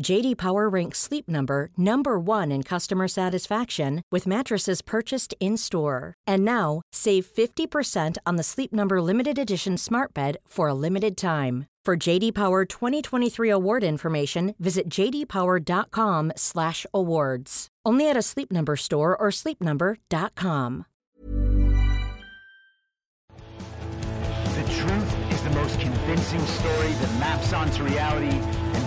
JD Power ranks Sleep Number number 1 in customer satisfaction with mattresses purchased in-store. And now, save 50% on the Sleep Number limited edition Smart Bed for a limited time. For JD Power 2023 award information, visit jdpower.com/awards. Only at a Sleep Number store or sleepnumber.com. The truth is the most convincing story that maps onto reality,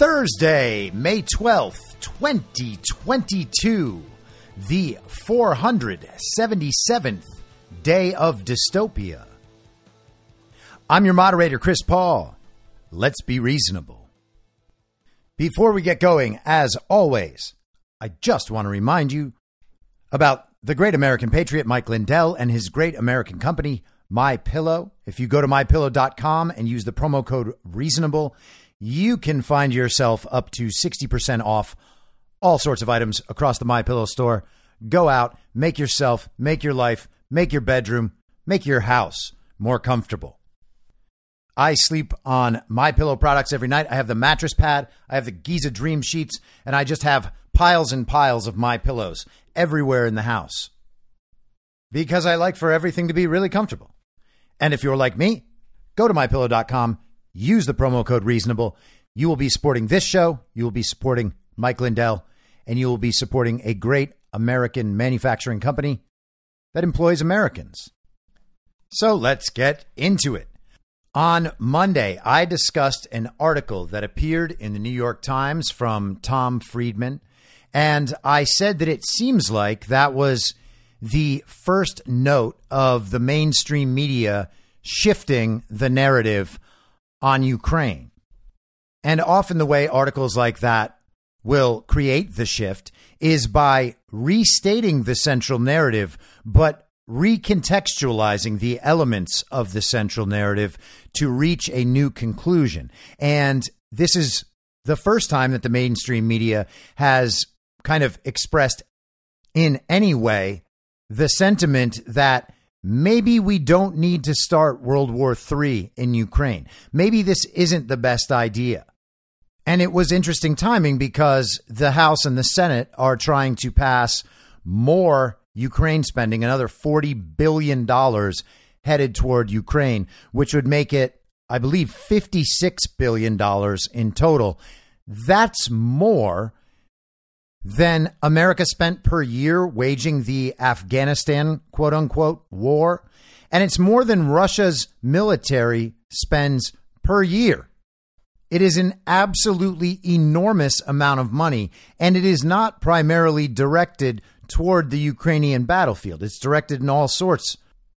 Thursday, May 12th, 2022, the 477th day of dystopia. I'm your moderator, Chris Paul. Let's be reasonable. Before we get going, as always, I just want to remind you about the great American patriot Mike Lindell and his great American company, My Pillow. If you go to mypillow.com and use the promo code reasonable, you can find yourself up to 60% off all sorts of items across the My Pillow store. Go out, make yourself, make your life, make your bedroom, make your house more comfortable. I sleep on my pillow products every night. I have the mattress pad, I have the Giza Dream sheets, and I just have piles and piles of my pillows everywhere in the house. Because I like for everything to be really comfortable. And if you're like me, go to mypillow.com, use the promo code reasonable. You will be supporting this show, you will be supporting Mike Lindell, and you will be supporting a great American manufacturing company that employs Americans. So let's get into it. On Monday, I discussed an article that appeared in the New York Times from Tom Friedman, and I said that it seems like that was the first note of the mainstream media shifting the narrative on Ukraine. And often the way articles like that will create the shift is by restating the central narrative, but recontextualizing the elements of the central narrative to reach a new conclusion. And this is the first time that the mainstream media has kind of expressed in any way the sentiment that maybe we don't need to start World War III in Ukraine. Maybe this isn't the best idea. And it was interesting timing because the House and the Senate are trying to pass more Ukraine spending, another $40 billion headed toward Ukraine, which would make it I believe, $56 billion in total. That's more than America spent per year waging the Afghanistan quote unquote war. And it's more than Russia's military spends per year. It is an absolutely enormous amount of money, and it is not primarily directed toward the Ukrainian battlefield. It's directed in all sorts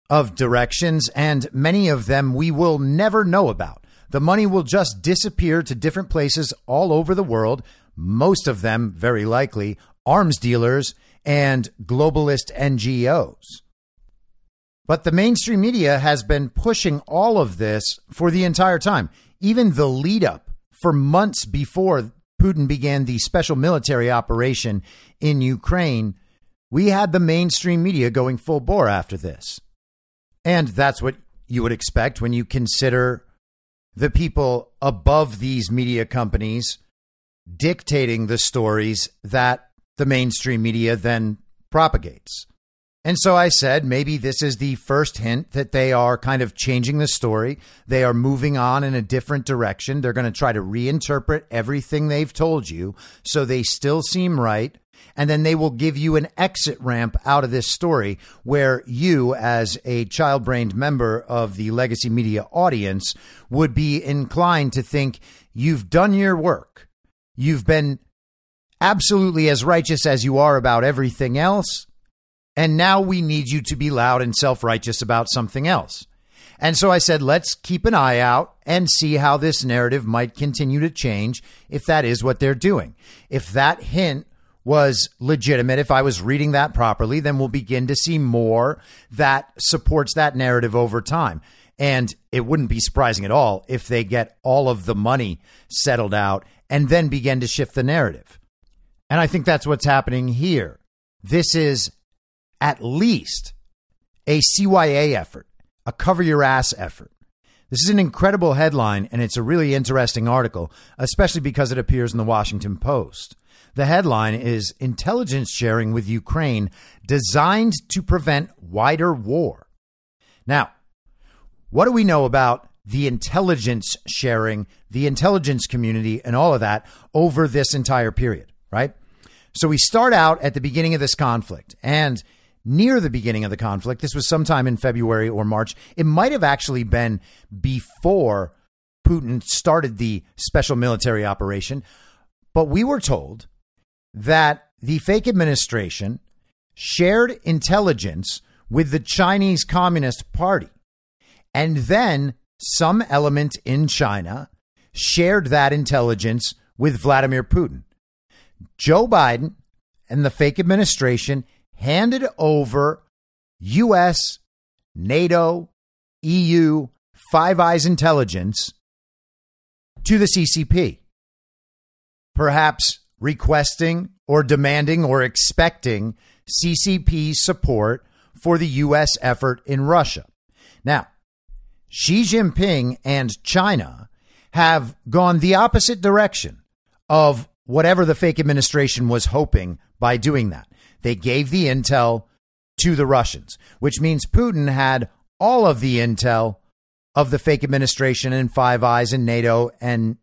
of directions, and many of them we will never know about. The money will just disappear to different places all over the world, most of them, very likely, arms dealers and globalist NGOs. But the mainstream media has been pushing all of this for the entire time even the lead up for months before Putin began the special military operation in Ukraine, we had the mainstream media going full bore after this. And that's what you would expect when you consider the people above these media companies dictating the stories that the mainstream media then propagates. And so I said, maybe this is the first hint that they are kind of changing the story. They are moving on in a different direction. They're going to try to reinterpret everything they've told you so they still seem right. And then they will give you an exit ramp out of this story where you, as a child brained member of the legacy media audience, would be inclined to think you've done your work. You've been absolutely as righteous as you are about everything else and now we need you to be loud and self righteous about something else. And so I said, let's keep an eye out and see how this narrative might continue to change if that is what they're doing. If that hint was legitimate, if I was reading that properly, then we'll begin to see more that supports that narrative over time. And it wouldn't be surprising at all if they get all of the money settled out and then begin to shift the narrative. And I think that's what's happening here. This is at least a CYA effort, a cover your ass effort. This is an incredible headline, and it's a really interesting article, especially because it appears in the Washington Post. The headline is Intelligence Sharing with Ukraine Designed to Prevent Wider War. Now, what do we know about the intelligence sharing, the intelligence community, and all of that over this entire period, right? So we start out at the beginning of this conflict, and near the beginning of the conflict. This was sometime in February or March. It might have actually been before Putin started the special military operation. But we were told that the fake administration shared intelligence with the Chinese Communist Party. And then some element in China shared that intelligence with Vladimir Putin. Joe Biden and the fake administration handed over U.S., NATO, EU, Five Eyes intelligence to the CCP, perhaps requesting or demanding or expecting CCP support for the U.S. effort in Russia. Now, Xi Jinping and China have gone the opposite direction of whatever the fake administration was hoping by doing that. They gave the intel to the Russians, which means Putin had all of the intel of the fake administration and Five Eyes and NATO and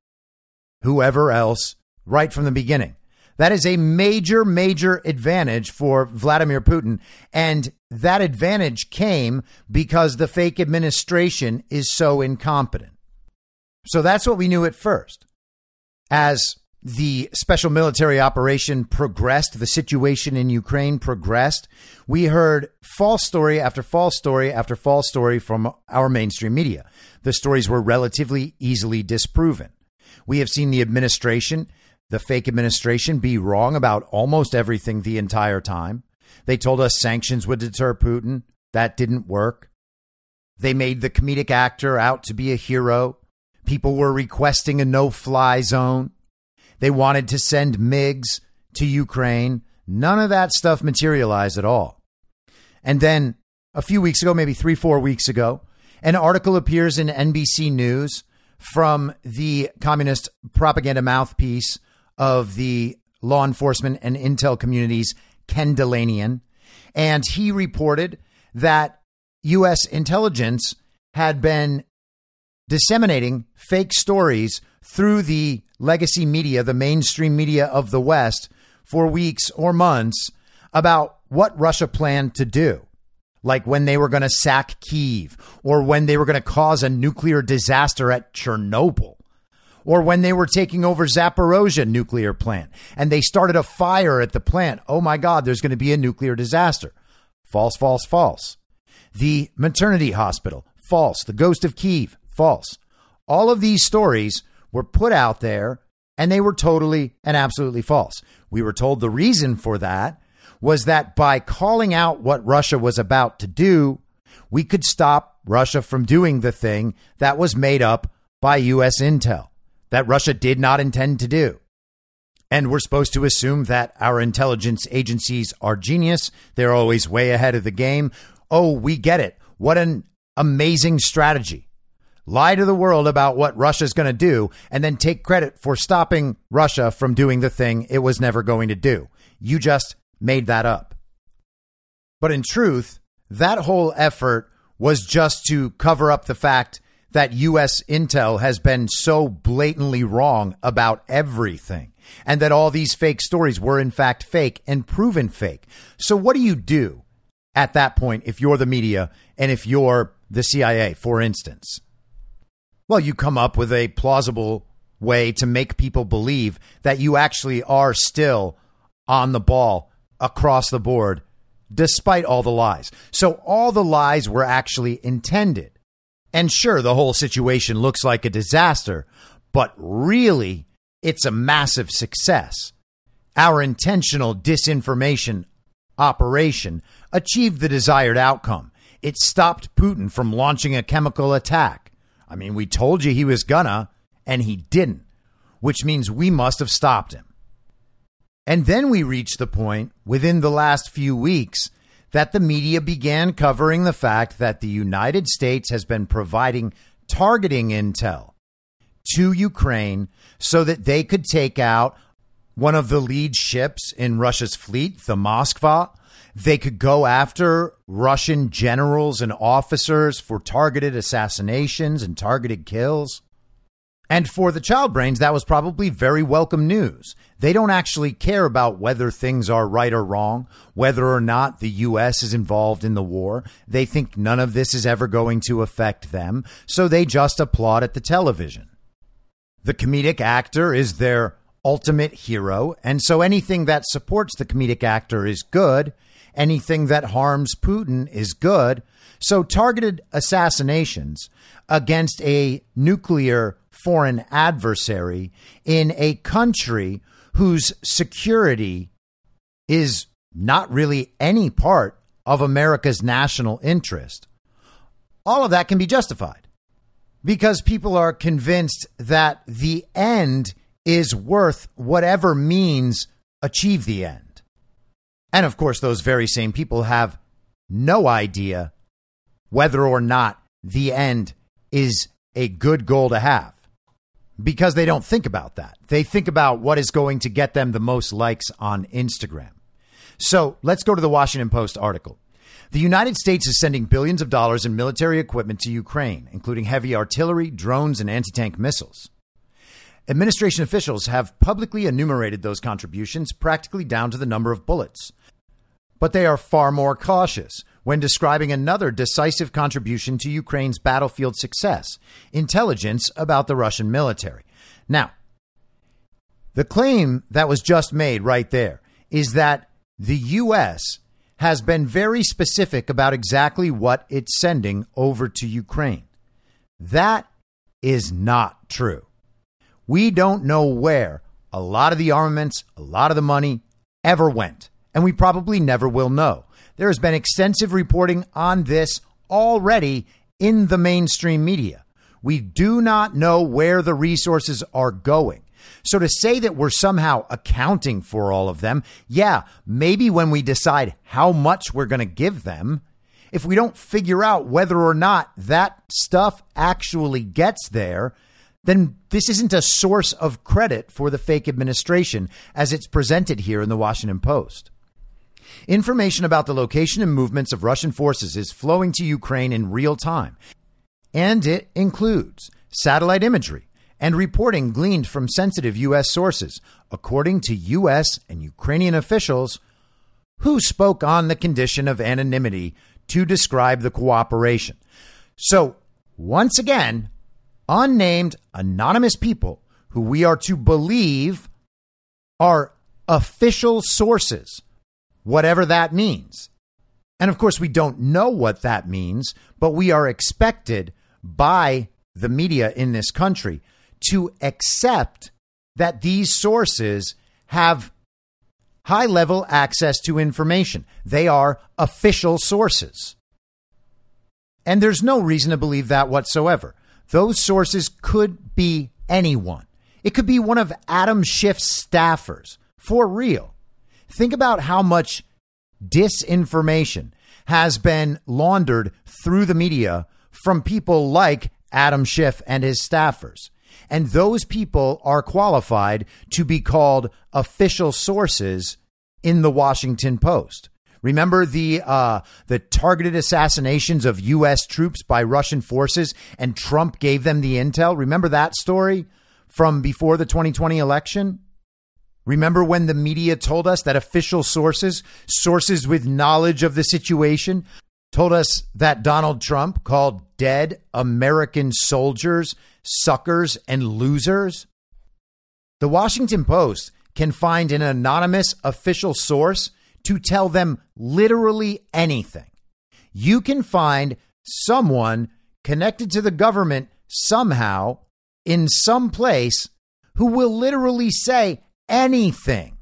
whoever else right from the beginning. That is a major, major advantage for Vladimir Putin. And that advantage came because the fake administration is so incompetent. So that's what we knew at first. As the special military operation progressed, the situation in Ukraine progressed, we heard false story after false story after false story from our mainstream media. The stories were relatively easily disproven. We have seen the administration, the fake administration, be wrong about almost everything the entire time. They told us sanctions would deter Putin. That didn't work. They made the comedic actor out to be a hero. People were requesting a no fly zone. They wanted to send MiGs to Ukraine. None of that stuff materialized at all. And then a few weeks ago, maybe three, four weeks ago, an article appears in NBC News from the communist propaganda mouthpiece of the law enforcement and intel communities, Ken Dilanian. And he reported that U.S. intelligence had been disseminating fake stories through the legacy media, the mainstream media of the West, for weeks or months about what Russia planned to do. Like when they were going to sack Kiev, or when they were going to cause a nuclear disaster at Chernobyl, or when they were taking over Zaporozhye nuclear plant and they started a fire at the plant. Oh my God, there's going to be a nuclear disaster. False, false, false. The maternity hospital, false. The ghost of Kiev, false. All of these stories were put out there and they were totally and absolutely false. We were told the reason for that was that by calling out what Russia was about to do, we could stop Russia from doing the thing that was made up by U.S. intel that Russia did not intend to do. And we're supposed to assume that our intelligence agencies are genius. They're always way ahead of the game. Oh, we get it. What an amazing strategy. Lie to the world about what Russia's going to do and then take credit for stopping Russia from doing the thing it was never going to do. You just made that up. But in truth, that whole effort was just to cover up the fact that U.S. intel has been so blatantly wrong about everything and that all these fake stories were in fact fake and proven fake. So, what do you do at that point if you're the media and if you're the CIA, for instance? Well, you come up with a plausible way to make people believe that you actually are still on the ball across the board, despite all the lies. So, all the lies were actually intended. And sure, the whole situation looks like a disaster, but really, it's a massive success. Our intentional disinformation operation achieved the desired outcome. It stopped Putin from launching a chemical attack. I mean, we told you he was gonna, and he didn't, which means we must have stopped him. And then we reached the point within the last few weeks that the media began covering the fact that the United States has been providing targeting intel to Ukraine so that they could take out one of the lead ships in Russia's fleet, the Moskva. They could go after Russian generals and officers for targeted assassinations and targeted kills. And for the child brains, that was probably very welcome news. They don't actually care about whether things are right or wrong, whether or not the U.S. is involved in the war. They think none of this is ever going to affect them, so they just applaud at the television. The comedic actor is their ultimate hero, and so anything that supports the comedic actor is good. Anything that harms Putin is good. So targeted assassinations against a nuclear foreign adversary in a country whose security is not really any part of America's national interest. All of that can be justified because people are convinced that the end is worth whatever means achieve the end. And of course, those very same people have no idea whether or not the end is a good goal to have because they don't think about that. They think about what is going to get them the most likes on Instagram. So let's go to the Washington Post article. The United States is sending billions of dollars in military equipment to Ukraine, including heavy artillery, drones, and anti tank missiles. Administration officials have publicly enumerated those contributions practically down to the number of bullets. But they are far more cautious when describing another decisive contribution to Ukraine's battlefield success intelligence about the Russian military. Now, the claim that was just made right there is that the U.S. has been very specific about exactly what it's sending over to Ukraine. That is not true. We don't know where a lot of the armaments, a lot of the money ever went, and we probably never will know. There has been extensive reporting on this already in the mainstream media. We do not know where the resources are going. So to say that we're somehow accounting for all of them, yeah, maybe when we decide how much we're going to give them, if we don't figure out whether or not that stuff actually gets there, then this isn't a source of credit for the fake administration as it's presented here in the Washington Post. Information about the location and movements of Russian forces is flowing to Ukraine in real time, and it includes satellite imagery, and reporting gleaned from sensitive U.S. sources, according to U.S. and Ukrainian officials who spoke on the condition of anonymity to describe the cooperation. So, once again, unnamed anonymous people who we are to believe are official sources, whatever that means. And of course, we don't know what that means, but we are expected by the media in this country to accept that these sources have high level access to information. They are official sources. And there's no reason to believe that whatsoever. Those sources could be anyone. It could be one of Adam Schiff's staffers, for real. Think about how much disinformation has been laundered through the media from people like Adam Schiff and his staffers. And those people are qualified to be called official sources in the Washington Post. Remember the uh, the targeted assassinations of U.S. troops by Russian forces, and Trump gave them the intel. Remember that story from before the 2020 election? Remember when the media told us that official sources, sources with knowledge of the situation, told us that Donald Trump called dead American soldiers suckers and losers? The Washington Post can find an anonymous official source to tell them literally anything. You can find someone connected to the government somehow in some place who will literally say anything.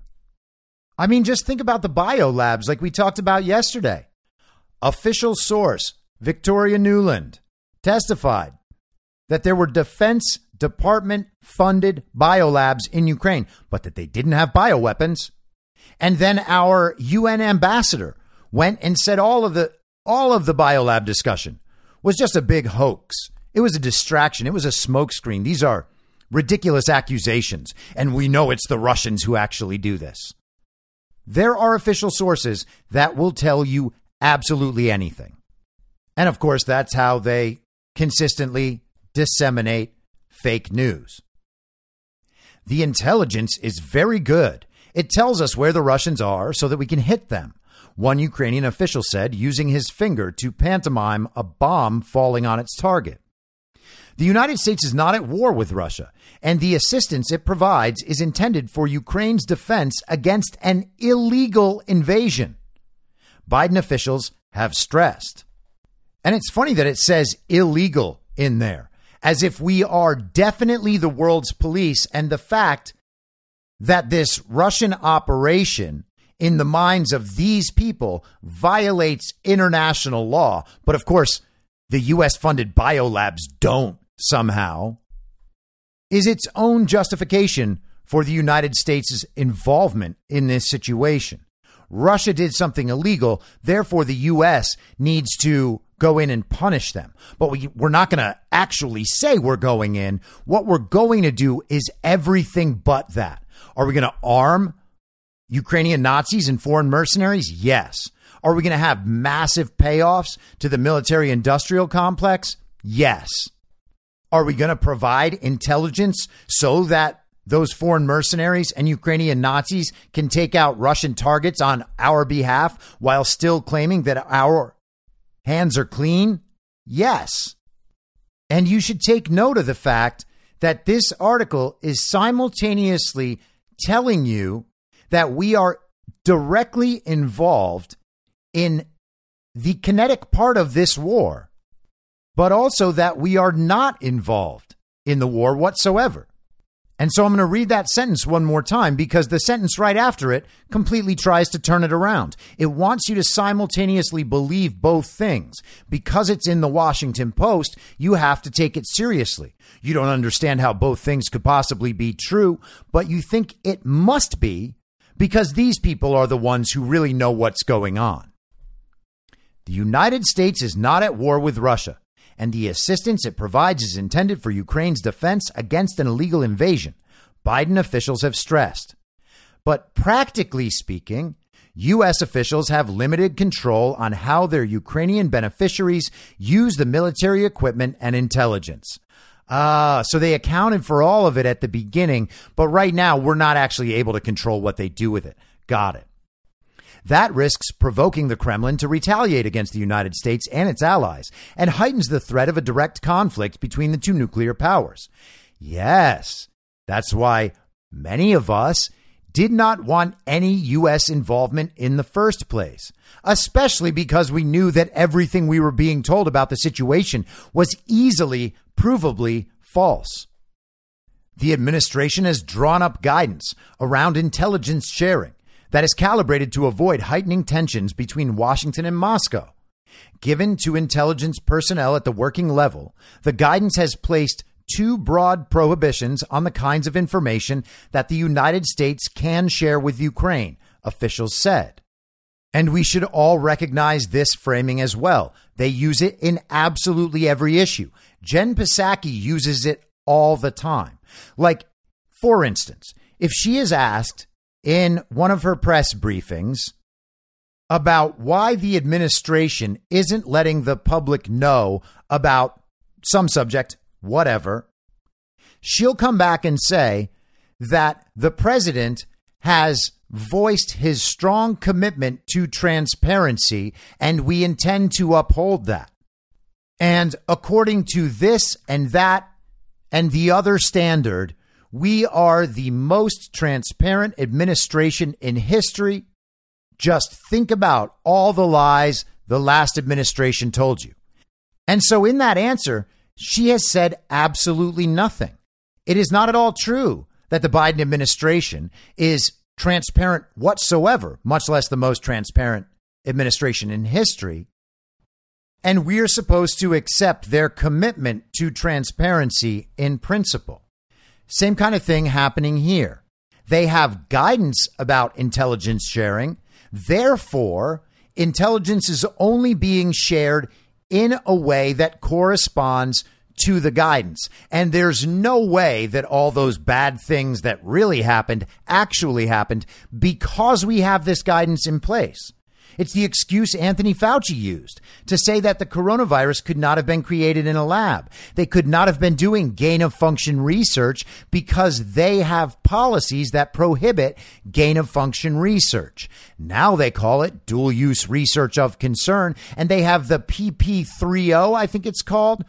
I mean, just think about the bio labs like we talked about yesterday. Official source, Victoria Nuland, testified that there were Defense Department funded biolabs in Ukraine, but that they didn't have bioweapons. And then our UN ambassador went and said all of the all of the biolab discussion was just a big hoax. It was a distraction. It was a smokescreen. These are ridiculous accusations, and we know it's the Russians who actually do this. There are official sources that will tell you absolutely anything. And of course, that's how they consistently disseminate fake news. The intelligence is very good. It tells us where the Russians are so that we can hit them. One Ukrainian official said, using his finger to pantomime a bomb falling on its target. The United States is not at war with Russia, and the assistance it provides is intended for Ukraine's defense against an illegal invasion. Biden officials have stressed. And it's funny that it says illegal in there, as if we are definitely the world's police, and the fact that this Russian operation in the minds of these people violates international law. But of course, the U.S. funded biolabs don't somehow, is its own justification for the United States' involvement in this situation. Russia did something illegal, therefore, the U.S. needs to go in and punish them. But we, we're not going to actually say we're going in. What we're going to do is everything but that. Are we going to arm Ukrainian Nazis and foreign mercenaries? Yes. Are we going to have massive payoffs to the military industrial complex? Yes. Are we going to provide intelligence so that those foreign mercenaries and Ukrainian Nazis can take out Russian targets on our behalf while still claiming that our hands are clean? Yes. And you should take note of the fact that this article is simultaneously telling you that we are directly involved in the kinetic part of this war, but also that we are not involved in the war whatsoever. And so I'm going to read that sentence one more time because the sentence right after it completely tries to turn it around. It wants you to simultaneously believe both things. Because it's in the Washington Post, you have to take it seriously. You don't understand how both things could possibly be true, but you think it must be because these people are the ones who really know what's going on. The United States is not at war with Russia and the assistance it provides is intended for Ukraine's defense against an illegal invasion, Biden officials have stressed. But practically speaking, U.S. officials have limited control on how their Ukrainian beneficiaries use the military equipment and intelligence. Ah, so they accounted for all of it at the beginning, but right now we're not actually able to control what they do with it. Got it. That risks provoking the Kremlin to retaliate against the United States and its allies and heightens the threat of a direct conflict between the two nuclear powers. Yes, that's why many of us did not want any U.S. involvement in the first place, especially because we knew that everything we were being told about the situation was easily, provably false. The administration has drawn up guidance around intelligence sharing that is calibrated to avoid heightening tensions between Washington and Moscow. Given to intelligence personnel at the working level, the guidance has placed two broad prohibitions on the kinds of information that the United States can share with Ukraine, officials said. And we should all recognize this framing as well. They use it in absolutely every issue. Jen Psaki uses it all the time. Like, for instance, if she is asked in one of her press briefings about why the administration isn't letting the public know about some subject whatever, she'll come back and say that the president has voiced his strong commitment to transparency and we intend to uphold that. And according to this and that and the other standard, we are the most transparent administration in history. Just think about all the lies the last administration told you. And so, in that answer, she has said absolutely nothing. It is not at all true that the Biden administration is transparent whatsoever, much less the most transparent administration in history. And we're supposed to accept their commitment to transparency in principle. Same kind of thing happening here. They have guidance about intelligence sharing. Therefore, intelligence is only being shared in a way that corresponds to the guidance. And there's no way that all those bad things that really happened actually happened because we have this guidance in place. It's the excuse Anthony Fauci used to say that the coronavirus could not have been created in a lab. They could not have been doing gain of function research because they have policies that prohibit gain of function research. Now they call it dual use research of concern, and they have the PP30, I think it's called,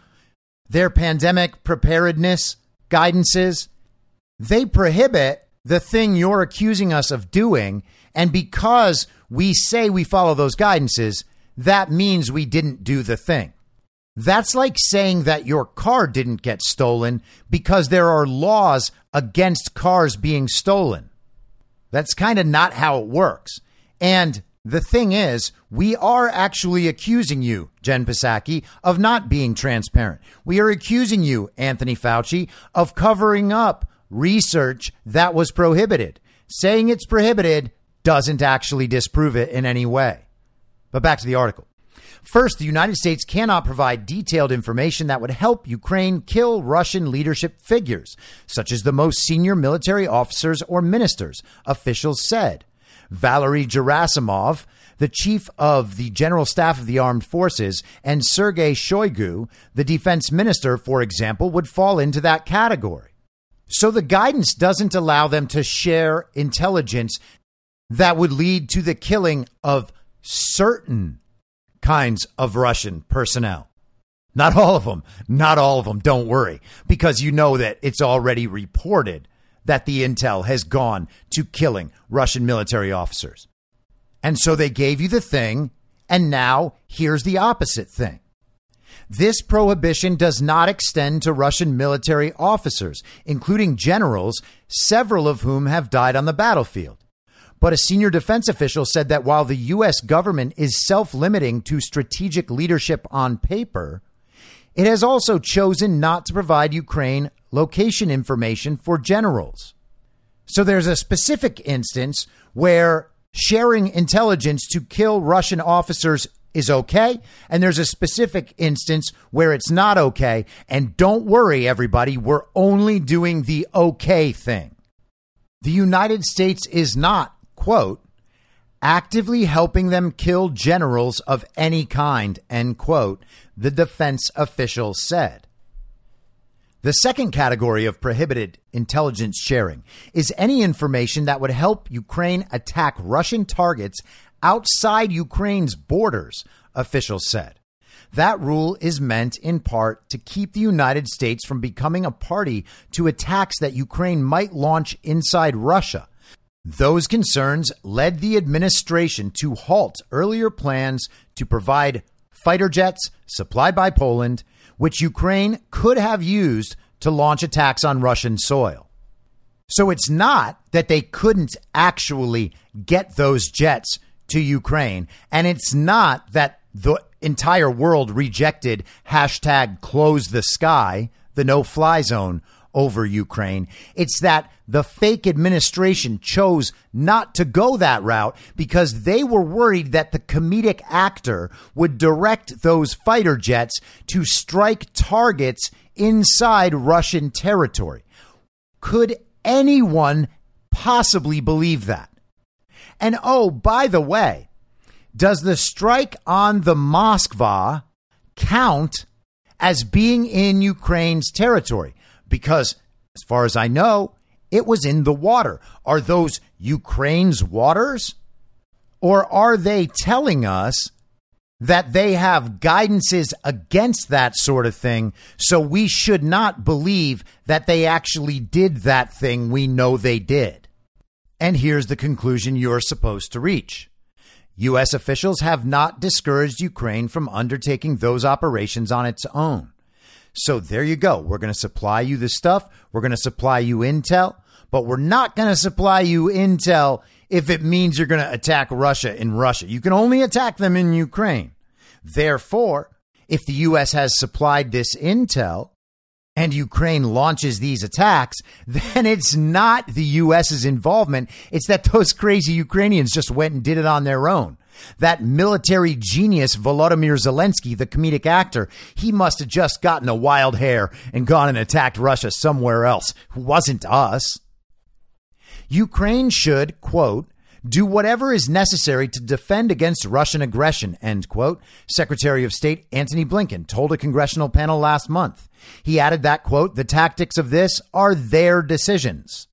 their pandemic preparedness guidances. They prohibit the thing you're accusing us of doing. And because we say we follow those guidances, that means we didn't do the thing. That's like saying that your car didn't get stolen because there are laws against cars being stolen. That's kind of not how it works. And the thing is, we are actually accusing you, Jen Psaki, of not being transparent. We are accusing you, Anthony Fauci, of covering up research that was prohibited. Saying it's prohibited doesn't actually disprove it in any way. But back to the article. First, the United States cannot provide detailed information that would help Ukraine kill Russian leadership figures, such as the most senior military officers or ministers, officials said. Valery Gerasimov, the chief of the General Staff of the Armed Forces, and Sergei Shoigu, the defense minister, for example, would fall into that category. So the guidance doesn't allow them to share intelligence that would lead to the killing of certain kinds of Russian personnel. Not all of them. Not all of them. Don't worry, because you know that it's already reported that the intel has gone to killing Russian military officers. And so they gave you the thing, and now here's the opposite thing. This prohibition does not extend to Russian military officers, including generals, several of whom have died on the battlefield. But a senior defense official said that while the U.S. government is self limiting to strategic leadership on paper, it has also chosen not to provide Ukraine location information for generals. So there's a specific instance where sharing intelligence to kill Russian officers is okay. And there's a specific instance where it's not okay. And don't worry, everybody, we're only doing the okay thing. The United States is not quote, actively helping them kill generals of any kind, end quote, the defense official said. The second category of prohibited intelligence sharing is any information that would help Ukraine attack Russian targets outside Ukraine's borders, officials said. That rule is meant in part to keep the United States from becoming a party to attacks that Ukraine might launch inside Russia. Those concerns led the administration to halt earlier plans to provide fighter jets supplied by Poland which Ukraine could have used to launch attacks on Russian soil. So it's not that they couldn't actually get those jets to Ukraine, and it's not that the entire world rejected hashtag close the sky, the no fly zone over Ukraine. It's that the fake administration chose not to go that route because they were worried that the comedic actor would direct those fighter jets to strike targets inside Russian territory. Could anyone possibly believe that? And oh, by the way, does the strike on the Moskva count as being in Ukraine's territory? Because, as far as I know, it was in the water. Are those Ukraine's waters? Or are they telling us that they have guidances against that sort of thing, so we should not believe that they actually did that thing we know they did? And here's the conclusion you're supposed to reach. U.S. officials have not discouraged Ukraine from undertaking those operations on its own. So there you go. We're going to supply you the stuff. We're going to supply you intel, but we're not going to supply you intel if it means you're going to attack Russia in Russia. You can only attack them in Ukraine. Therefore, if the U.S. has supplied this intel and Ukraine launches these attacks, then it's not the U.S.'s involvement. It's that those crazy Ukrainians just went and did it on their own. That military genius, Volodymyr Zelensky, the comedic actor, he must have just gotten a wild hair and gone and attacked Russia somewhere else. It wasn't us. Ukraine should, quote, do whatever is necessary to defend against Russian aggression, end quote. Secretary of State Antony Blinken told a congressional panel last month. He added that, quote, the tactics of this are their decisions.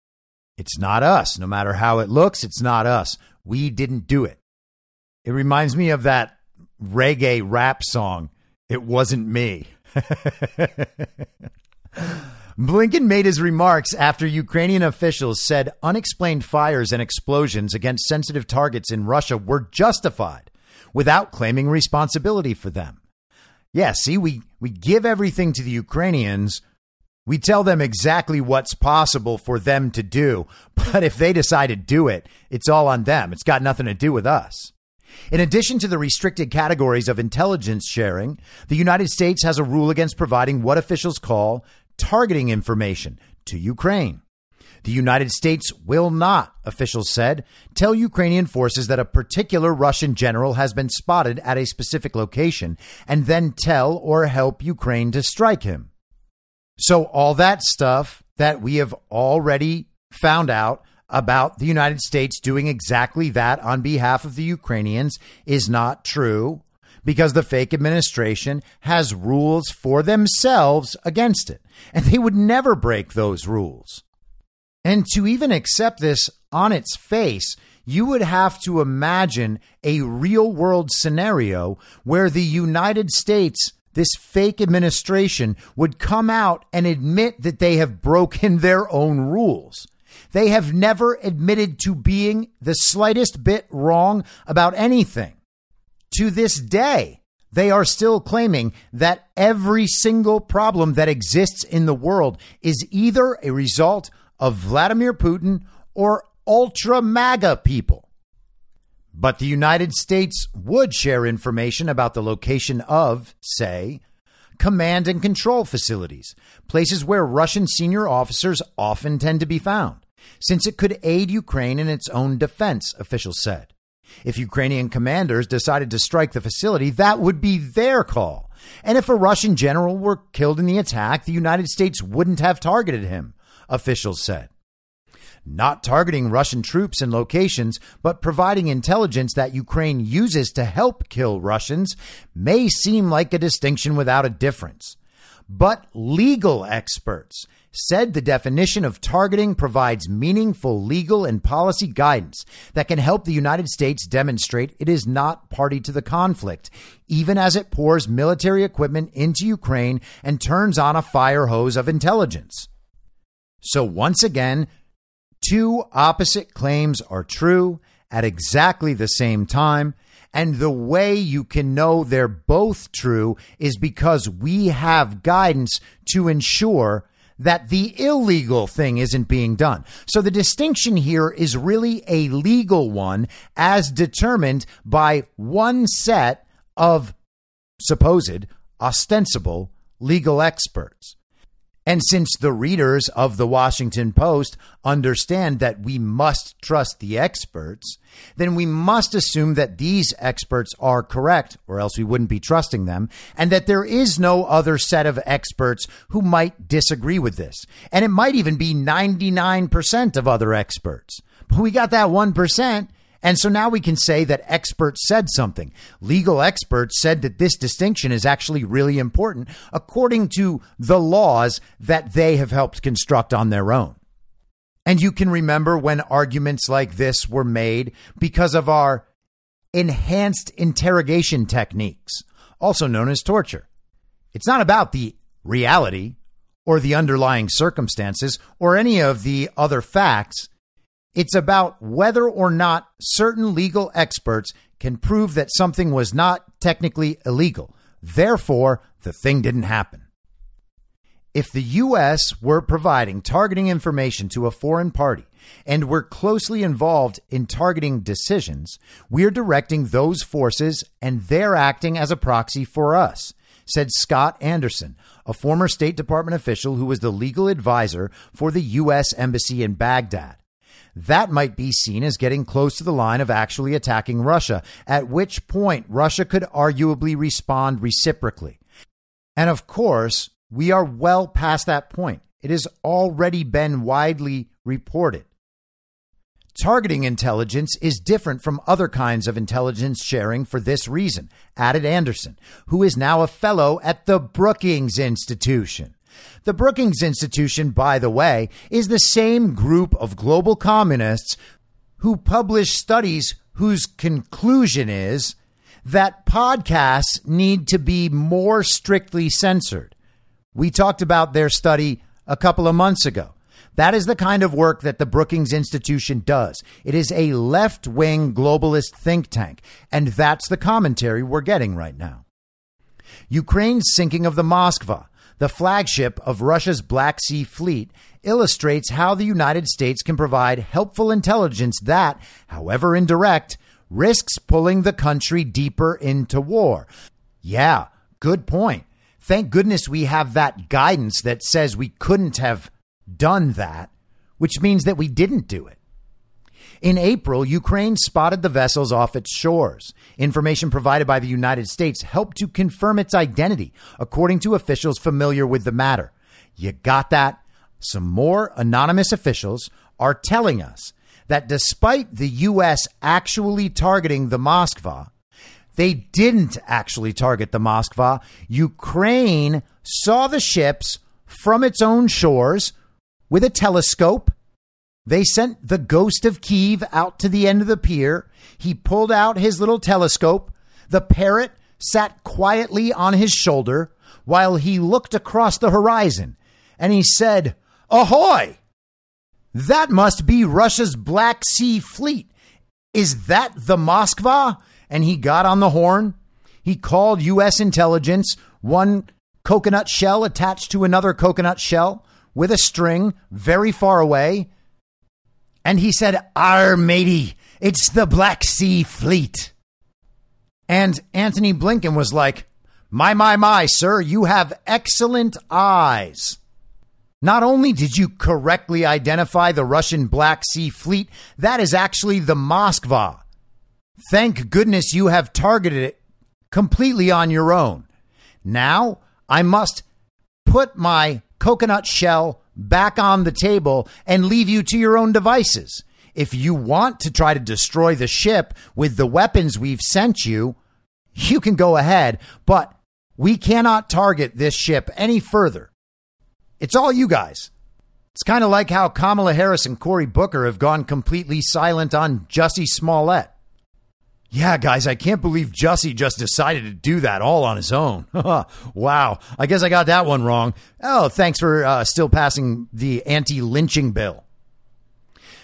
It's not us. No matter how it looks, it's not us. We didn't do it. It reminds me of that reggae rap song, It Wasn't Me. Blinken made his remarks after Ukrainian officials said unexplained fires and explosions against sensitive targets in Russia were justified without claiming responsibility for them. Yeah, see, we, we give everything to the Ukrainians. We tell them exactly what's possible for them to do. But if they decide to do it, it's all on them. It's got nothing to do with us. In addition to the restricted categories of intelligence sharing, the United States has a rule against providing what officials call targeting information to Ukraine. The United States will not, officials said, tell Ukrainian forces that a particular Russian general has been spotted at a specific location and then tell or help Ukraine to strike him. So, all that stuff that we have already found out about the United States doing exactly that on behalf of the Ukrainians is not true because the fake administration has rules for themselves against it. And they would never break those rules. And to even accept this on its face, you would have to imagine a real world scenario where the United States, this fake administration, would come out and admit that they have broken their own rules. They have never admitted to being the slightest bit wrong about anything. To this day, they are still claiming that every single problem that exists in the world is either a result of Vladimir Putin or ultra MAGA people. But the United States would share information about the location of, say, command and control facilities, places where Russian senior officers often tend to be found since it could aid Ukraine in its own defense, officials said. If Ukrainian commanders decided to strike the facility, that would be their call. And if a Russian general were killed in the attack, the United States wouldn't have targeted him, officials said. Not targeting Russian troops and locations, but providing intelligence that Ukraine uses to help kill Russians may seem like a distinction without a difference. but legal experts said the definition of targeting provides meaningful legal and policy guidance that can help the United States demonstrate it is not party to the conflict, even as it pours military equipment into Ukraine and turns on a fire hose of intelligence. So once again, two opposite claims are true at exactly the same time. And the way you can know they're both true is because we have guidance to ensure that the illegal thing isn't being done. So the distinction here is really a legal one as determined by one set of supposed ostensible legal experts. And since the readers of the Washington Post understand that we must trust the experts, then we must assume that these experts are correct, or else we wouldn't be trusting them, and that there is no other set of experts who might disagree with this. And it might even be 99% of other experts. But we got that 1%. And so now we can say that experts said something. Legal experts said that this distinction is actually really important according to the laws that they have helped construct on their own. And you can remember when arguments like this were made because of our enhanced interrogation techniques, also known as torture. It's not about the reality or the underlying circumstances or any of the other facts. It's about whether or not certain legal experts can prove that something was not technically illegal. Therefore, the thing didn't happen. If the U.S. were providing targeting information to a foreign party and were closely involved in targeting decisions, we're directing those forces and they're acting as a proxy for us, said Scott Anderson, a former State Department official who was the legal advisor for the U.S. Embassy in Baghdad. That might be seen as getting close to the line of actually attacking Russia, at which point Russia could arguably respond reciprocally. And of course, we are well past that point. It has already been widely reported. Targeting intelligence is different from other kinds of intelligence sharing for this reason, added Anderson, who is now a fellow at the Brookings Institution. The Brookings Institution, by the way, is the same group of global communists who publish studies whose conclusion is that podcasts need to be more strictly censored. We talked about their study a couple of months ago. That is the kind of work that the Brookings Institution does. It is a left wing globalist think tank, and that's the commentary we're getting right now. Ukraine's sinking of the Moskva, the flagship of Russia's Black Sea Fleet, illustrates how the United States can provide helpful intelligence that, however indirect, risks pulling the country deeper into war. Yeah, good point. Thank goodness we have that guidance that says we couldn't have done that, which means that we didn't do it. In April, Ukraine spotted the vessels off its shores. Information provided by the United States helped to confirm its identity, according to officials familiar with the matter. You got that? Some more anonymous officials are telling us that despite the U.S. actually targeting the Moskva, they didn't actually target the Moskva. Ukraine saw the ships from its own shores with a telescope. They sent the ghost of Kiev out to the end of the pier. He pulled out his little telescope. The parrot sat quietly on his shoulder while he looked across the horizon and he said, Ahoy! That must be Russia's Black Sea Fleet. Is that the Moskva? And he got on the horn. He called U.S. intelligence, one coconut shell attached to another coconut shell with a string very far away. And he said, Our matey, it's the Black Sea Fleet. And Antony Blinken was like, My, my, my, sir, you have excellent eyes. Not only did you correctly identify the Russian Black Sea Fleet, that is actually the Moskva. Thank goodness you have targeted it completely on your own. Now I must put my coconut shell back on the table and leave you to your own devices. If you want to try to destroy the ship with the weapons we've sent you, you can go ahead, but We cannot target this ship any further. It's all you guys. It's kind of like how Kamala Harris and Cory Booker have gone completely silent on Jussie Smollett. Yeah, guys, I can't believe Jussie just decided to do that all on his own. wow, I guess I got that one wrong. Oh, thanks for uh, still passing the anti lynching bill.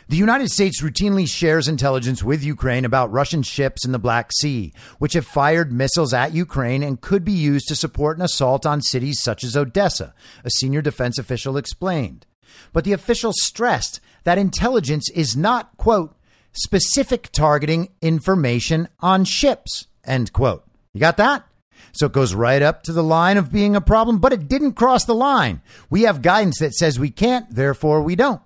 The United States routinely shares intelligence with Ukraine about Russian ships in the Black Sea, which have fired missiles at Ukraine and could be used to support an assault on cities such as Odessa, a senior defense official explained. But the official stressed that intelligence is not, quote, specific targeting information on ships, end quote. You got that? So it goes right up to the line of being a problem, but it didn't cross the line. We have guidance that says we can't, therefore we don't.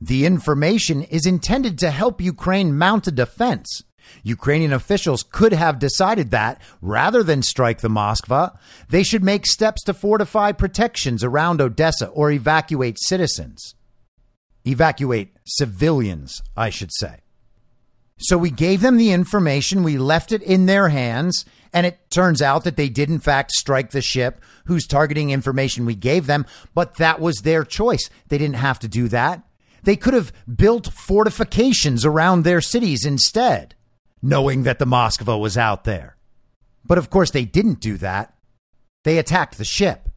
The information is intended to help Ukraine mount a defense. Ukrainian officials could have decided that rather than strike the Moskva, they should make steps to fortify protections around Odessa or evacuate citizens. Evacuate civilians, I should say. So we gave them the information, we left it in their hands, and it turns out that they did, in fact, strike the ship whose targeting information we gave them, but that was their choice. They didn't have to do that. They could have built fortifications around their cities instead, knowing that the Moskva was out there. But of course, they didn't do that. They attacked the ship.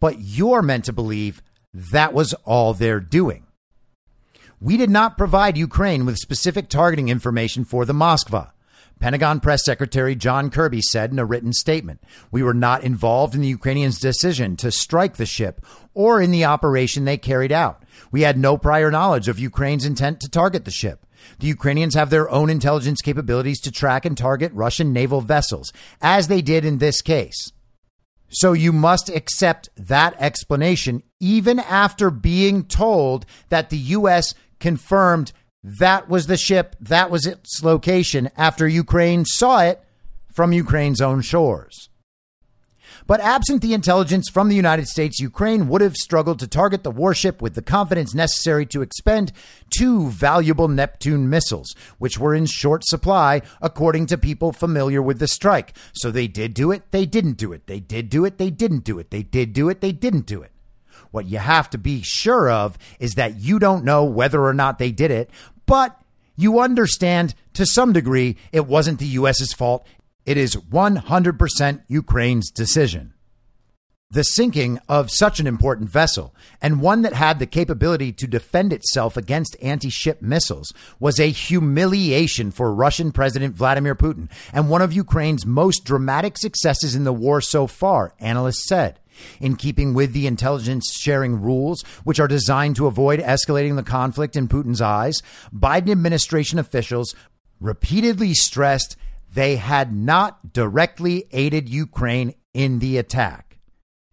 But you're meant to believe that was all they're doing. We did not provide Ukraine with specific targeting information for the Moskva. Pentagon Press Secretary John Kirby said in a written statement We were not involved in the Ukrainians' decision to strike the ship or in the operation they carried out. We had no prior knowledge of Ukraine's intent to target the ship. The Ukrainians have their own intelligence capabilities to track and target Russian naval vessels, as they did in this case. So you must accept that explanation, even after being told that the U.S. confirmed that was the ship, that was its location after Ukraine saw it from Ukraine's own shores. But absent the intelligence from the United States, Ukraine would have struggled to target the warship with the confidence necessary to expend two valuable Neptune missiles, which were in short supply, according to people familiar with the strike. So they did do it, they didn't do it. They did do it, they didn't do it. They did do it, they didn't do it. What you have to be sure of is that you don't know whether or not they did it, but you understand to some degree it wasn't the US's fault. It is 100% Ukraine's decision. The sinking of such an important vessel, and one that had the capability to defend itself against anti ship missiles, was a humiliation for Russian President Vladimir Putin and one of Ukraine's most dramatic successes in the war so far, analysts said. In keeping with the intelligence sharing rules, which are designed to avoid escalating the conflict in Putin's eyes, Biden administration officials repeatedly stressed they had not directly aided Ukraine in the attack.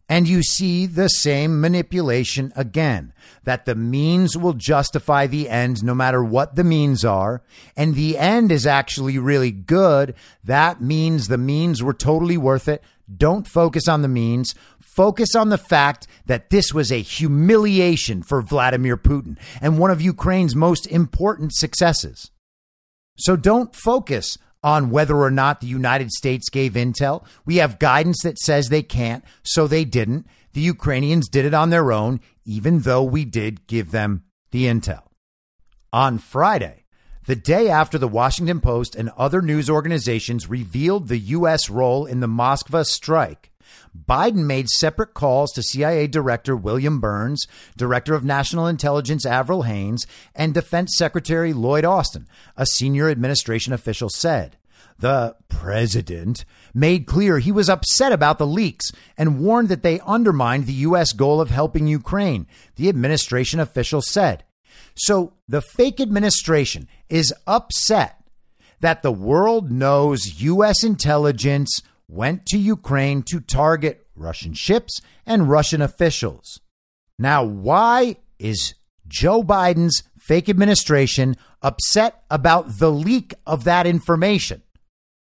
And you see the same manipulation again that the means will justify the end no matter what the means are. And the end is actually really good. That means the means were totally worth it. Don't focus on the means. Focus on the fact that this was a humiliation for Vladimir Putin and one of Ukraine's most important successes. So don't focus on whether or not the United States gave intel. We have guidance that says they can't, so they didn't. The Ukrainians did it on their own, even though we did give them the intel. On Friday, the day after the Washington Post and other news organizations revealed the U.S. role in the Moskva strike, Biden made separate calls to CIA Director William Burns, Director of National Intelligence Avril Haines, and Defense Secretary Lloyd Austin, a senior administration official said. The president made clear he was upset about the leaks and warned that they undermined the U.S. goal of helping Ukraine, the administration official said. So the fake administration is upset that the world knows U.S. intelligence went to Ukraine to target Russian ships and Russian officials. Now, why is Joe Biden's fake administration upset about the leak of that information?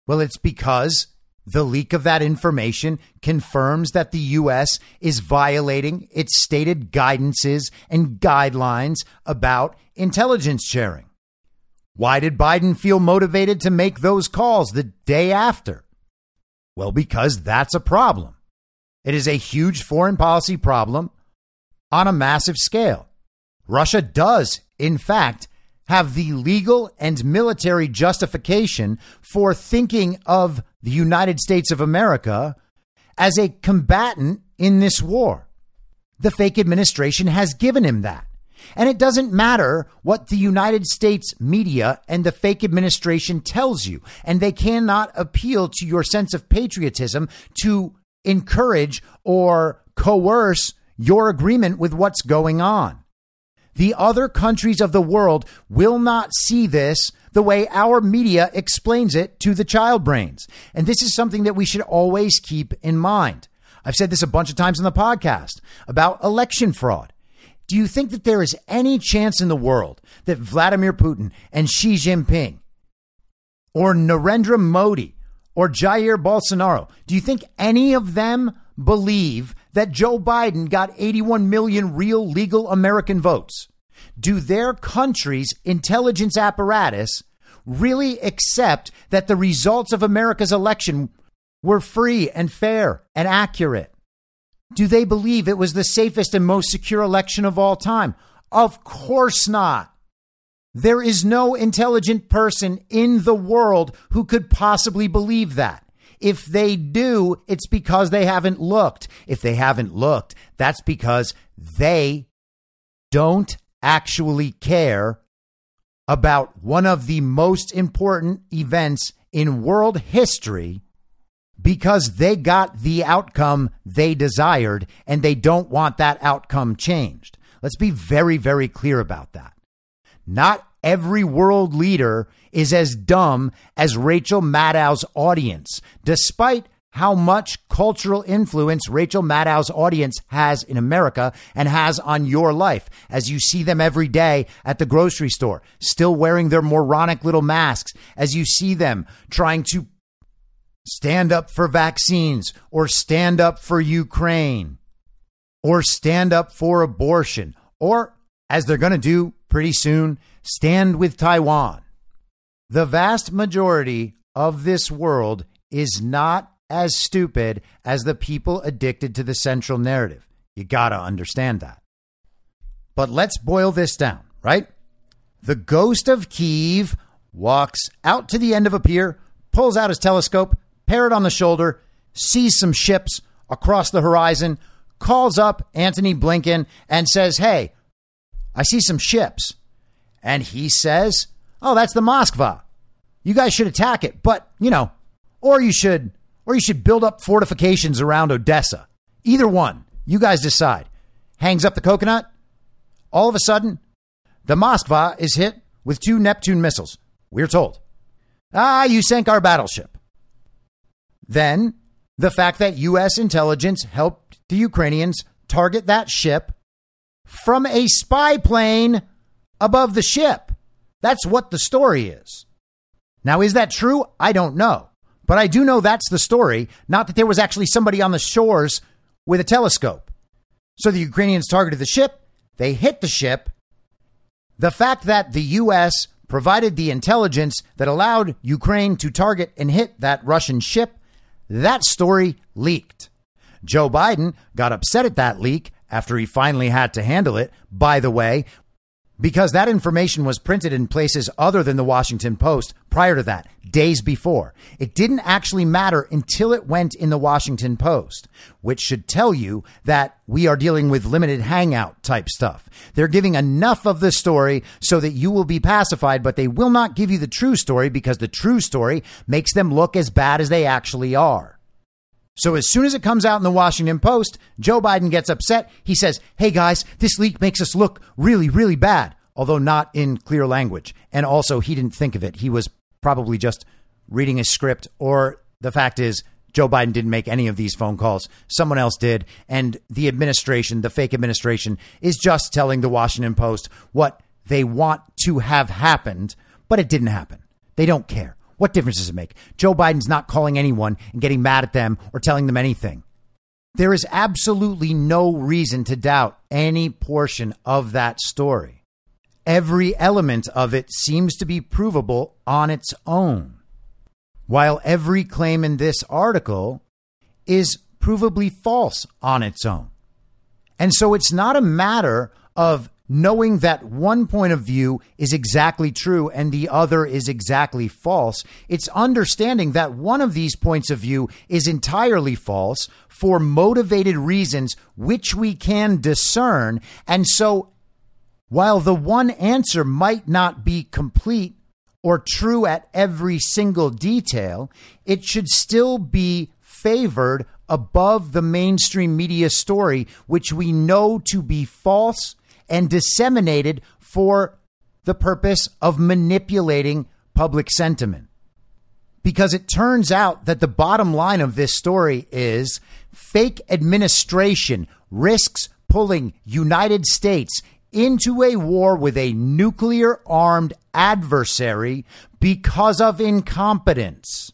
Well, it's because the leak of that information confirms that the U.S. is violating its stated guidances and guidelines about intelligence sharing. Why did Biden feel motivated to make those calls the day after? Well, because that's a problem. It is a huge foreign policy problem on a massive scale. Russia does, in fact, have the legal and military justification for thinking of the United States of America as a combatant in this war. The fake administration has given him that. And it doesn't matter what the United States media and the fake administration tells you. And they cannot appeal to your sense of patriotism to encourage or coerce your agreement with what's going on. The other countries of the world will not see this the way our media explains it to the child brains. And this is something that we should always keep in mind. I've said this a bunch of times on the podcast about election fraud. Do you think that there is any chance in the world that Vladimir Putin and Xi Jinping or Narendra Modi or Jair Bolsonaro, do you think any of them believe that Joe Biden got 81 million real legal American votes? Do their country's intelligence apparatus really accept that the results of America's election were free and fair and accurate? Do they believe it was the safest and most secure election of all time? Of course not. There is no intelligent person in the world who could possibly believe that. If they do, it's because they haven't looked. If they haven't looked, that's because they don't actually care about one of the most important events in world history because they got the outcome they desired and they don't want that outcome changed. Let's be very, very clear about that. Not every world leader is as dumb as Rachel Maddow's audience, despite how much cultural influence Rachel Maddow's audience has in America and has on your life as you see them every day at the grocery store, still wearing their moronic little masks, as you see them trying to stand up for vaccines or stand up for Ukraine or stand up for abortion or, as they're going to do pretty soon, stand with Taiwan. The vast majority of this world is not as stupid as the people addicted to the central narrative. You got to understand that. But let's boil this down, right? The ghost of Kiev walks out to the end of a pier, pulls out his telescope, parrot on the shoulder, sees some ships across the horizon, calls up Antony Blinken and says, Hey, I see some ships. And he says, Oh, that's the Moskva. You guys should attack it, but, you know, or you should or you should build up fortifications around Odessa. Either one. You guys decide. Hangs up the coconut. All of a sudden, the Moskva is hit with two Neptune missiles. We're told. Ah, you sank our battleship. Then, the fact that U.S. intelligence helped the Ukrainians target that ship from a spy plane above the ship. That's what the story is. Now, is that true? I don't know. But I do know that's the story, not that there was actually somebody on the shores with a telescope. So the Ukrainians targeted the ship, they hit the ship. The fact that the U.S. provided the intelligence that allowed Ukraine to target and hit that Russian ship, that story leaked. Joe Biden got upset at that leak after he finally had to handle it, by the way, because that information was printed in places other than the Washington Post prior to that, days before. It didn't actually matter until it went in the Washington Post, which should tell you that we are dealing with limited hangout type stuff. They're giving enough of the story so that you will be pacified, but they will not give you the true story because the true story makes them look as bad as they actually are. So as soon as it comes out in the Washington Post, Joe Biden gets upset. He says, Hey guys, this leak makes us look really, really bad, although not in clear language. And also, he didn't think of it. He was probably just reading a script, or the fact is, Joe Biden didn't make any of these phone calls. Someone else did. And the administration, the fake administration, is just telling the Washington Post what they want to have happened, but it didn't happen. They don't care. What difference does it make? Joe Biden's not calling anyone and getting mad at them or telling them anything. There is absolutely no reason to doubt any portion of that story. Every element of it seems to be provable on its own. while every claim in this article is provably false on its own. And so it's not a matter of knowing that one point of view is exactly true and the other is exactly false. It's understanding that one of these points of view is entirely false for motivated reasons, which we can discern. And so while the one answer might not be complete or true at every single detail, it should still be favored above the mainstream media story, which we know to be false and disseminated for the purpose of manipulating public sentiment. Because it turns out that the bottom line of this story is fake administration risks pulling United States into a war with a nuclear armed adversary because of incompetence.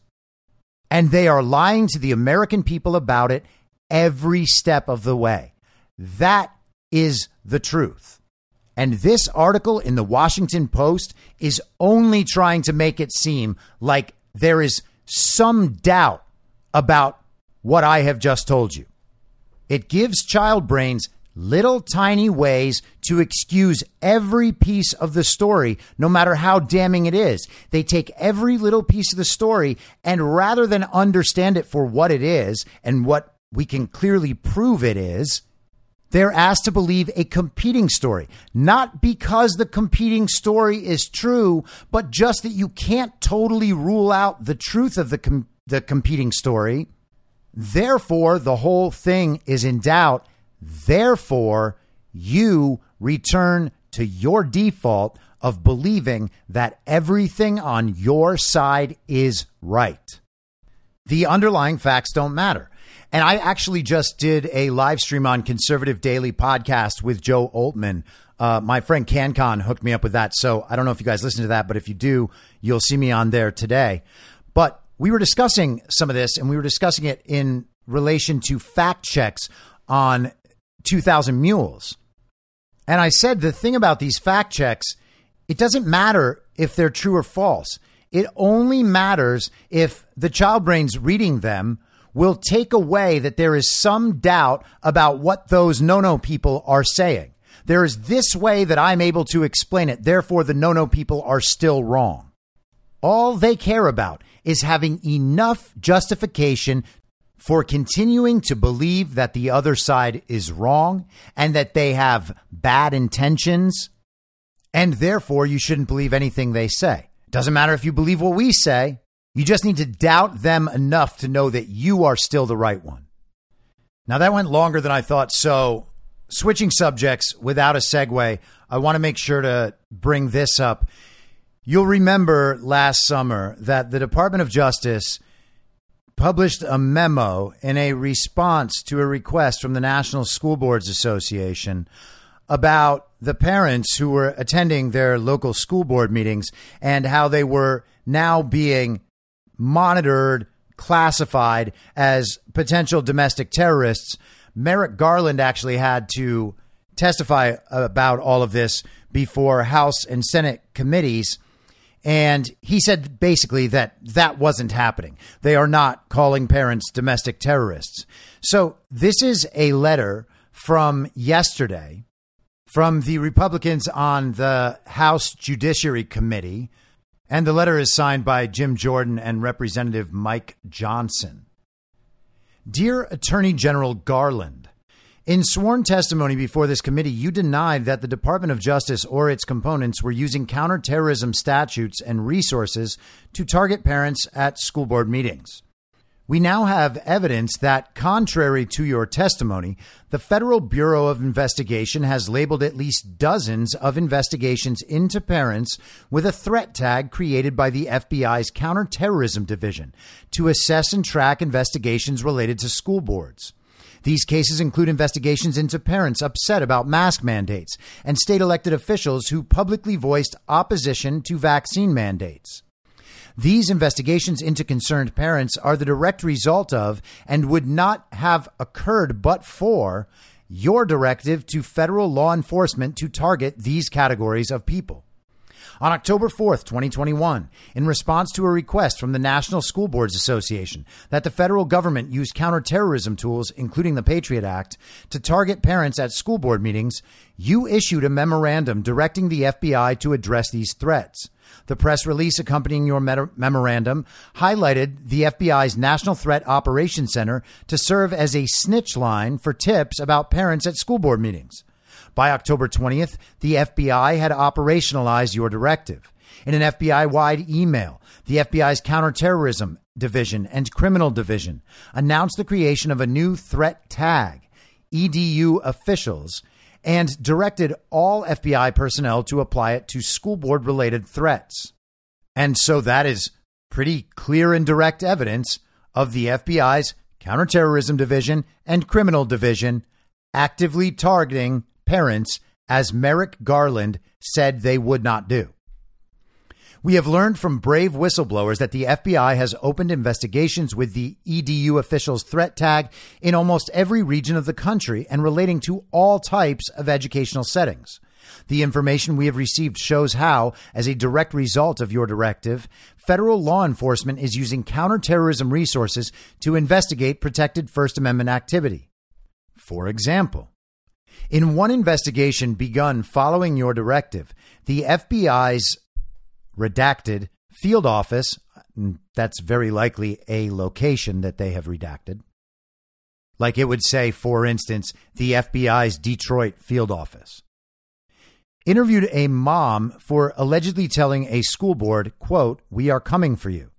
And they are lying to the American people about it every step of the way. That is the truth. And this article in the Washington Post is only trying to make it seem like there is some doubt about what I have just told you. It gives child brains little tiny ways to excuse every piece of the story, no matter how damning it is. They take every little piece of the story and rather than understand it for what it is and what we can clearly prove it is, they're asked to believe a competing story, not because the competing story is true, but just that you can't totally rule out the truth of the, com- the competing story. Therefore, the whole thing is in doubt Therefore, you return to your default of believing that everything on your side is right. The underlying facts don't matter. And I actually just did a live stream on Conservative Daily podcast with Joe Oltmann. Uh, my friend CannCon hooked me up with that. So I don't know if you guys listen to that, but if you do, you'll see me on there today. But we were discussing some of this and we were discussing it in relation to fact checks on 2,000 Mules. And I said the thing about these fact checks, it doesn't matter if they're true or false. It only matters if the child brains reading them will take away that there is some doubt about what those no no people are saying. There is this way that I'm able to explain it. Therefore, the no no people are still wrong. All they care about is having enough justification for continuing to believe that the other side is wrong and that they have bad intentions. And therefore, you shouldn't believe anything they say. Doesn't matter if you believe what we say, you just need to doubt them enough to know that you are still the right one. Now, that went longer than I thought. So, switching subjects without a segue, I want to make sure to bring this up. You'll remember last summer that the Department of Justice published a memo in a response to a request from the National School Boards Association about the parents who were attending their local school board meetings and how they were now being monitored, classified as potential domestic terrorists. Merrick Garland actually had to testify about all of this before House and Senate committees. And he said basically that that wasn't happening. They are not calling parents domestic terrorists. So this is a letter from yesterday from the Republicans on the House Judiciary Committee. And the letter is signed by Jim Jordan and Representative Mike Johnson. Dear Attorney General Garland, in sworn testimony before this committee, you denied that the Department of Justice or its components were using counterterrorism statutes and resources to target parents at school board meetings. We now have evidence that, contrary to your testimony, the Federal Bureau of Investigation has labeled at least dozens of investigations into parents with a threat tag created by the FBI's Counterterrorism Division to assess and track investigations related to school boards. These cases include investigations into parents upset about mask mandates and state elected officials who publicly voiced opposition to vaccine mandates. These investigations into concerned parents are the direct result of and would not have occurred but for your directive to federal law enforcement to target these categories of people. On October 4th, 2021, in response to a request from the National School Boards Association that the federal government use counterterrorism tools, including the Patriot Act, to target parents at school board meetings, you issued a memorandum directing the FBI to address these threats. The press release accompanying your memorandum highlighted the FBI's National Threat Operations Center to serve as a snitch line for tips about parents at school board meetings. By October 20th, the FBI had operationalized your directive. In an FBI wide email, the FBI's counterterrorism division and criminal division announced the creation of a new threat tag, EDU officials, and directed all FBI personnel to apply it to school board related threats. And so that is pretty clear and direct evidence of the FBI's counterterrorism division and criminal division actively targeting parents, as Merrick Garland said they would not do. We have learned from brave whistleblowers that the FBI has opened investigations with the EDU officials threat tag in almost every region of the country and relating to all types of educational settings. The information we have received shows how, as a direct result of your directive, federal law enforcement is using counterterrorism resources to investigate protected First Amendment activity. For example, in one investigation begun following your directive, the FBI's redacted field office, mm, that's very likely a location that they have redacted. Like it would say, for instance, the FBI's Detroit field office. Interviewed a mom for allegedly telling a school board, quote, we are coming for you.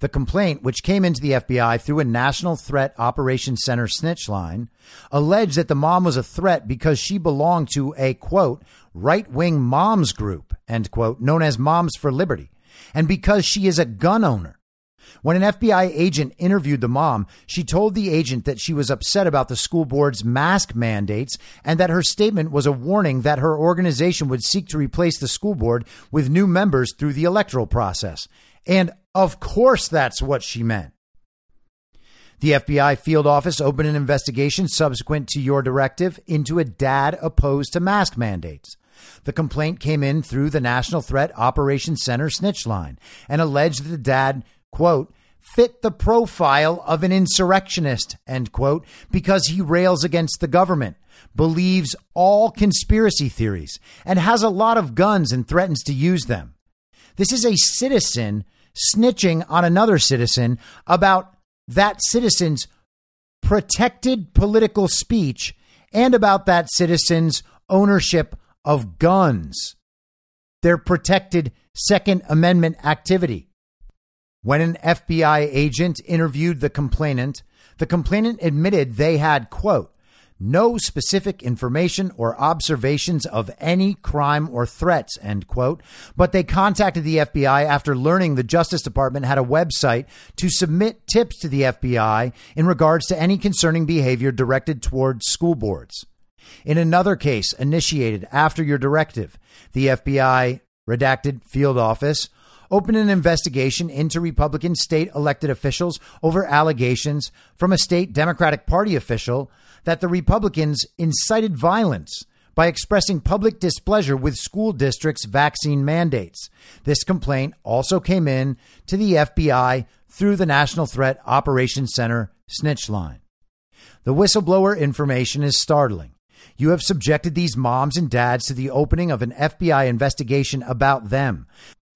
The complaint, which came into the FBI through a National Threat Operations Center snitch line, alleged that the mom was a threat because she belonged to a quote, right wing moms group, end quote, known as Moms for Liberty, and because she is a gun owner. When an FBI agent interviewed the mom, she told the agent that she was upset about the school board's mask mandates and that her statement was a warning that her organization would seek to replace the school board with new members through the electoral process. And of course, that's what she meant. The FBI field office opened an investigation subsequent to your directive into a dad opposed to mask mandates. The complaint came in through the National Threat Operations Center snitch line and alleged that the dad, quote, fit the profile of an insurrectionist, end quote, because he rails against the government, believes all conspiracy theories, and has a lot of guns and threatens to use them. This is a citizen snitching on another citizen about that citizen's protected political speech and about that citizen's ownership of guns, their protected Second Amendment activity. When an FBI agent interviewed the complainant, the complainant admitted they had, quote, no specific information or observations of any crime or threats, end quote. But they contacted the FBI after learning the Justice Department had a website to submit tips to the FBI in regards to any concerning behavior directed towards school boards. In another case initiated after your directive, the FBI redacted field office opened an investigation into Republican state elected officials over allegations from a state Democratic Party official that the Republicans incited violence by expressing public displeasure with school districts' vaccine mandates. This complaint also came in to the FBI through the National Threat Operations Center snitch line. The whistleblower information is startling. You have subjected these moms and dads to the opening of an FBI investigation about them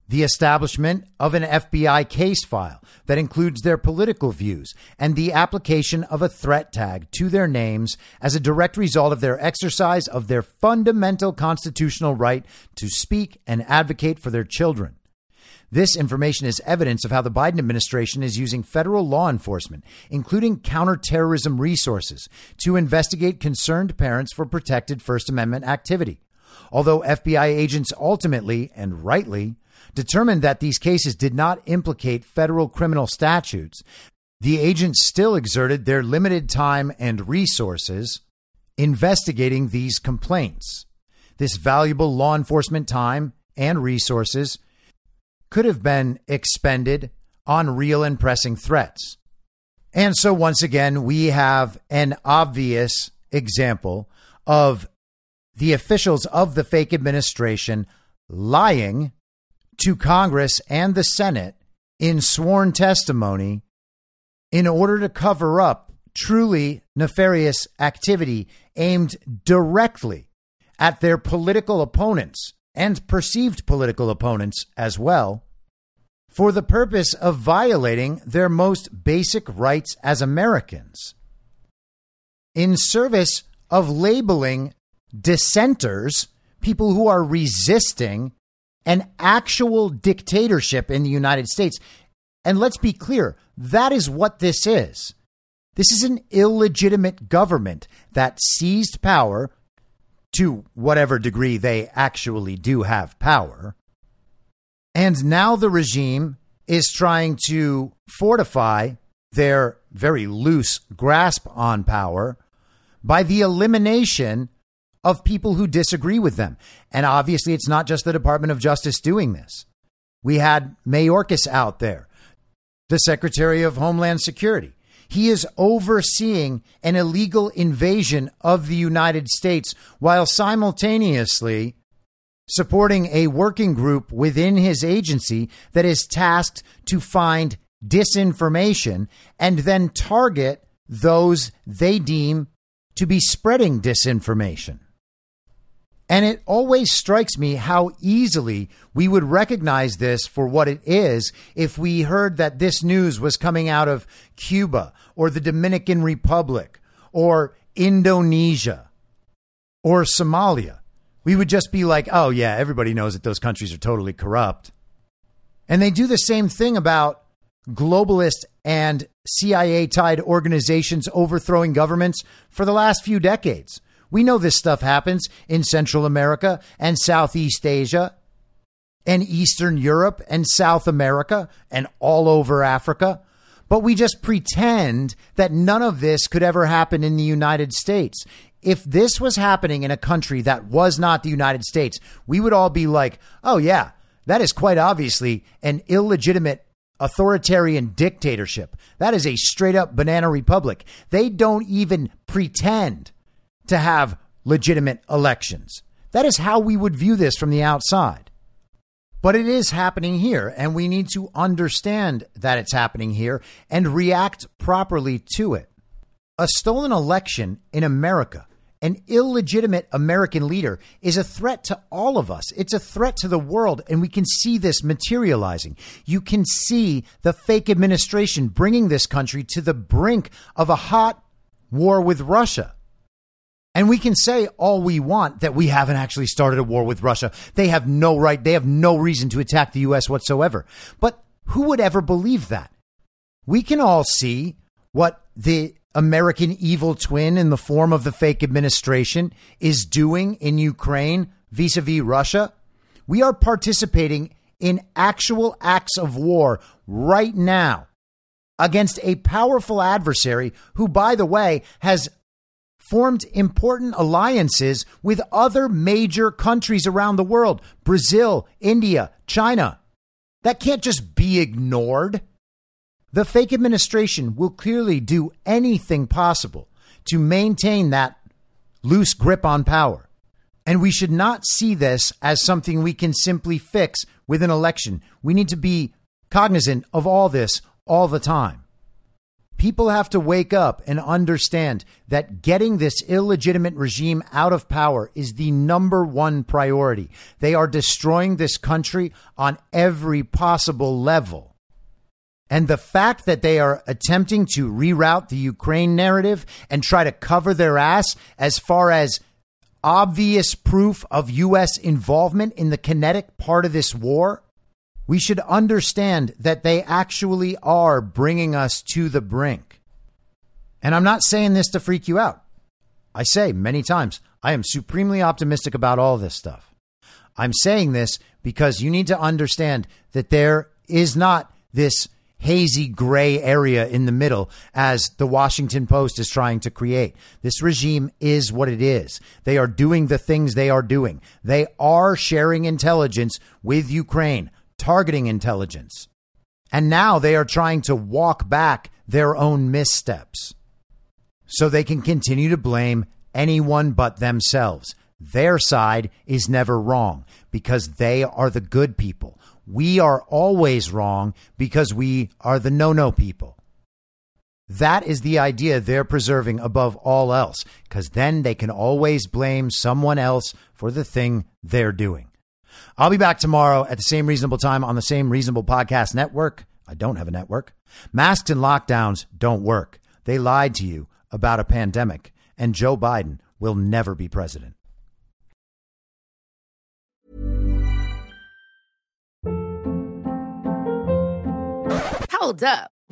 the establishment of an FBI case file that includes their political views and the application of a threat tag to their names as a direct result of their exercise of their fundamental constitutional right to speak and advocate for their children. This information is evidence of how the Biden administration is using federal law enforcement, including counterterrorism resources, to investigate concerned parents for protected First Amendment activity. Although FBI agents ultimately, and rightly, determined that these cases did not implicate federal criminal statutes, the agents still exerted their limited time and resources investigating these complaints. This valuable law enforcement time and resources could have been expended on real and pressing threats. And so, once again, we have an obvious example of the officials of the fake administration lying to Congress and the Senate in sworn testimony in order to cover up truly nefarious activity aimed directly at their political opponents and perceived political opponents as well, for the purpose of violating their most basic rights as Americans. In service of labeling dissenters, people who are resisting an actual dictatorship in the United States. And let's be clear that is what this is. This is an illegitimate government that seized power to whatever degree they actually do have power. And now the regime is trying to fortify their very loose grasp on power by the elimination of people who disagree with them. And obviously, it's not just the Department of Justice doing this. We had Mayorkas out there, the Secretary of Homeland Security. He is overseeing an illegal invasion of the United States while simultaneously supporting a working group within his agency that is tasked to find disinformation and then target those they deem to be spreading disinformation. And it always strikes me how easily we would recognize this for what it is if we heard that this news was coming out of Cuba or the Dominican Republic or Indonesia or Somalia. We would just be like, oh, yeah, everybody knows that those countries are totally corrupt. And they do the same thing about globalist and CIA tied organizations overthrowing governments for the last few decades. We know this stuff happens in Central America and Southeast Asia and Eastern Europe and South America and all over Africa. But we just pretend that none of this could ever happen in the United States. If this was happening in a country that was not the United States, we would all be like, oh, yeah, that is quite obviously an illegitimate authoritarian dictatorship. That is a straight up banana republic. They don't even pretend to have legitimate elections. That is how we would view this from the outside. But it is happening here, and we need to understand that it's happening here and react properly to it. A stolen election in America, an illegitimate American leader, is a threat to all of us. It's a threat to the world, and we can see this materializing. You can see the fake administration bringing this country to the brink of a hot war with Russia. And we can say all we want that we haven't actually started a war with Russia. They have no right, they have no reason to attack the U.S. whatsoever. But who would ever believe that? We can all see what the American evil twin in the form of the fake administration is doing in Ukraine vis a vis Russia. We are participating in actual acts of war right now against a powerful adversary who, by the way, has formed important alliances with other major countries around the world Brazil, India, China. That can't just be ignored. The fake administration will clearly do anything possible to maintain that loose grip on power. And we should not see this as something we can simply fix with an election. We need to be cognizant of all this all the time. People have to wake up and understand that getting this illegitimate regime out of power is the number one priority. They are destroying this country on every possible level. And the fact that they are attempting to reroute the Ukraine narrative and try to cover their ass as far as obvious proof of U.S. involvement in the kinetic part of this war we should understand that they actually are bringing us to the brink. And I'm not saying this to freak you out. I say many times, I am supremely optimistic about all this stuff. I'm saying this because you need to understand that there is not this hazy gray area in the middle as the Washington Post is trying to create. This regime is what it is. They are doing the things they are doing. They are sharing intelligence with Ukraine targeting intelligence. And now they are trying to walk back their own missteps so they can continue to blame anyone but themselves. Their side is never wrong because they are the good people. We are always wrong because we are the no no people. That is the idea they're preserving above all else, because then they can always blame someone else for the thing they're doing. I'll be back tomorrow at the same reasonable time on the same reasonable podcast network. I don't have a network. Masks and lockdowns don't work. They lied to you about a pandemic, and Joe Biden will never be president. Hold up.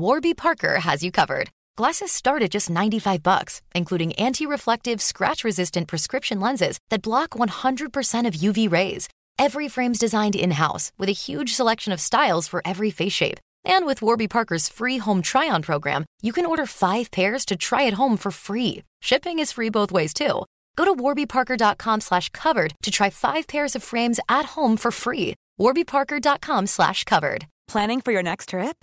Warby Parker has you covered. Glasses start at just 95 bucks, including anti-reflective, scratch-resistant prescription lenses that block 100% of UV rays. Every frame's designed in-house with a huge selection of styles for every face shape. And with Warby Parker's free home try-on program, you can order 5 pairs to try at home for free. Shipping is free both ways too. Go to warbyparker.com slash covered to try 5 pairs of frames at home for free. warbyparker.com slash covered. Planning for your next trip?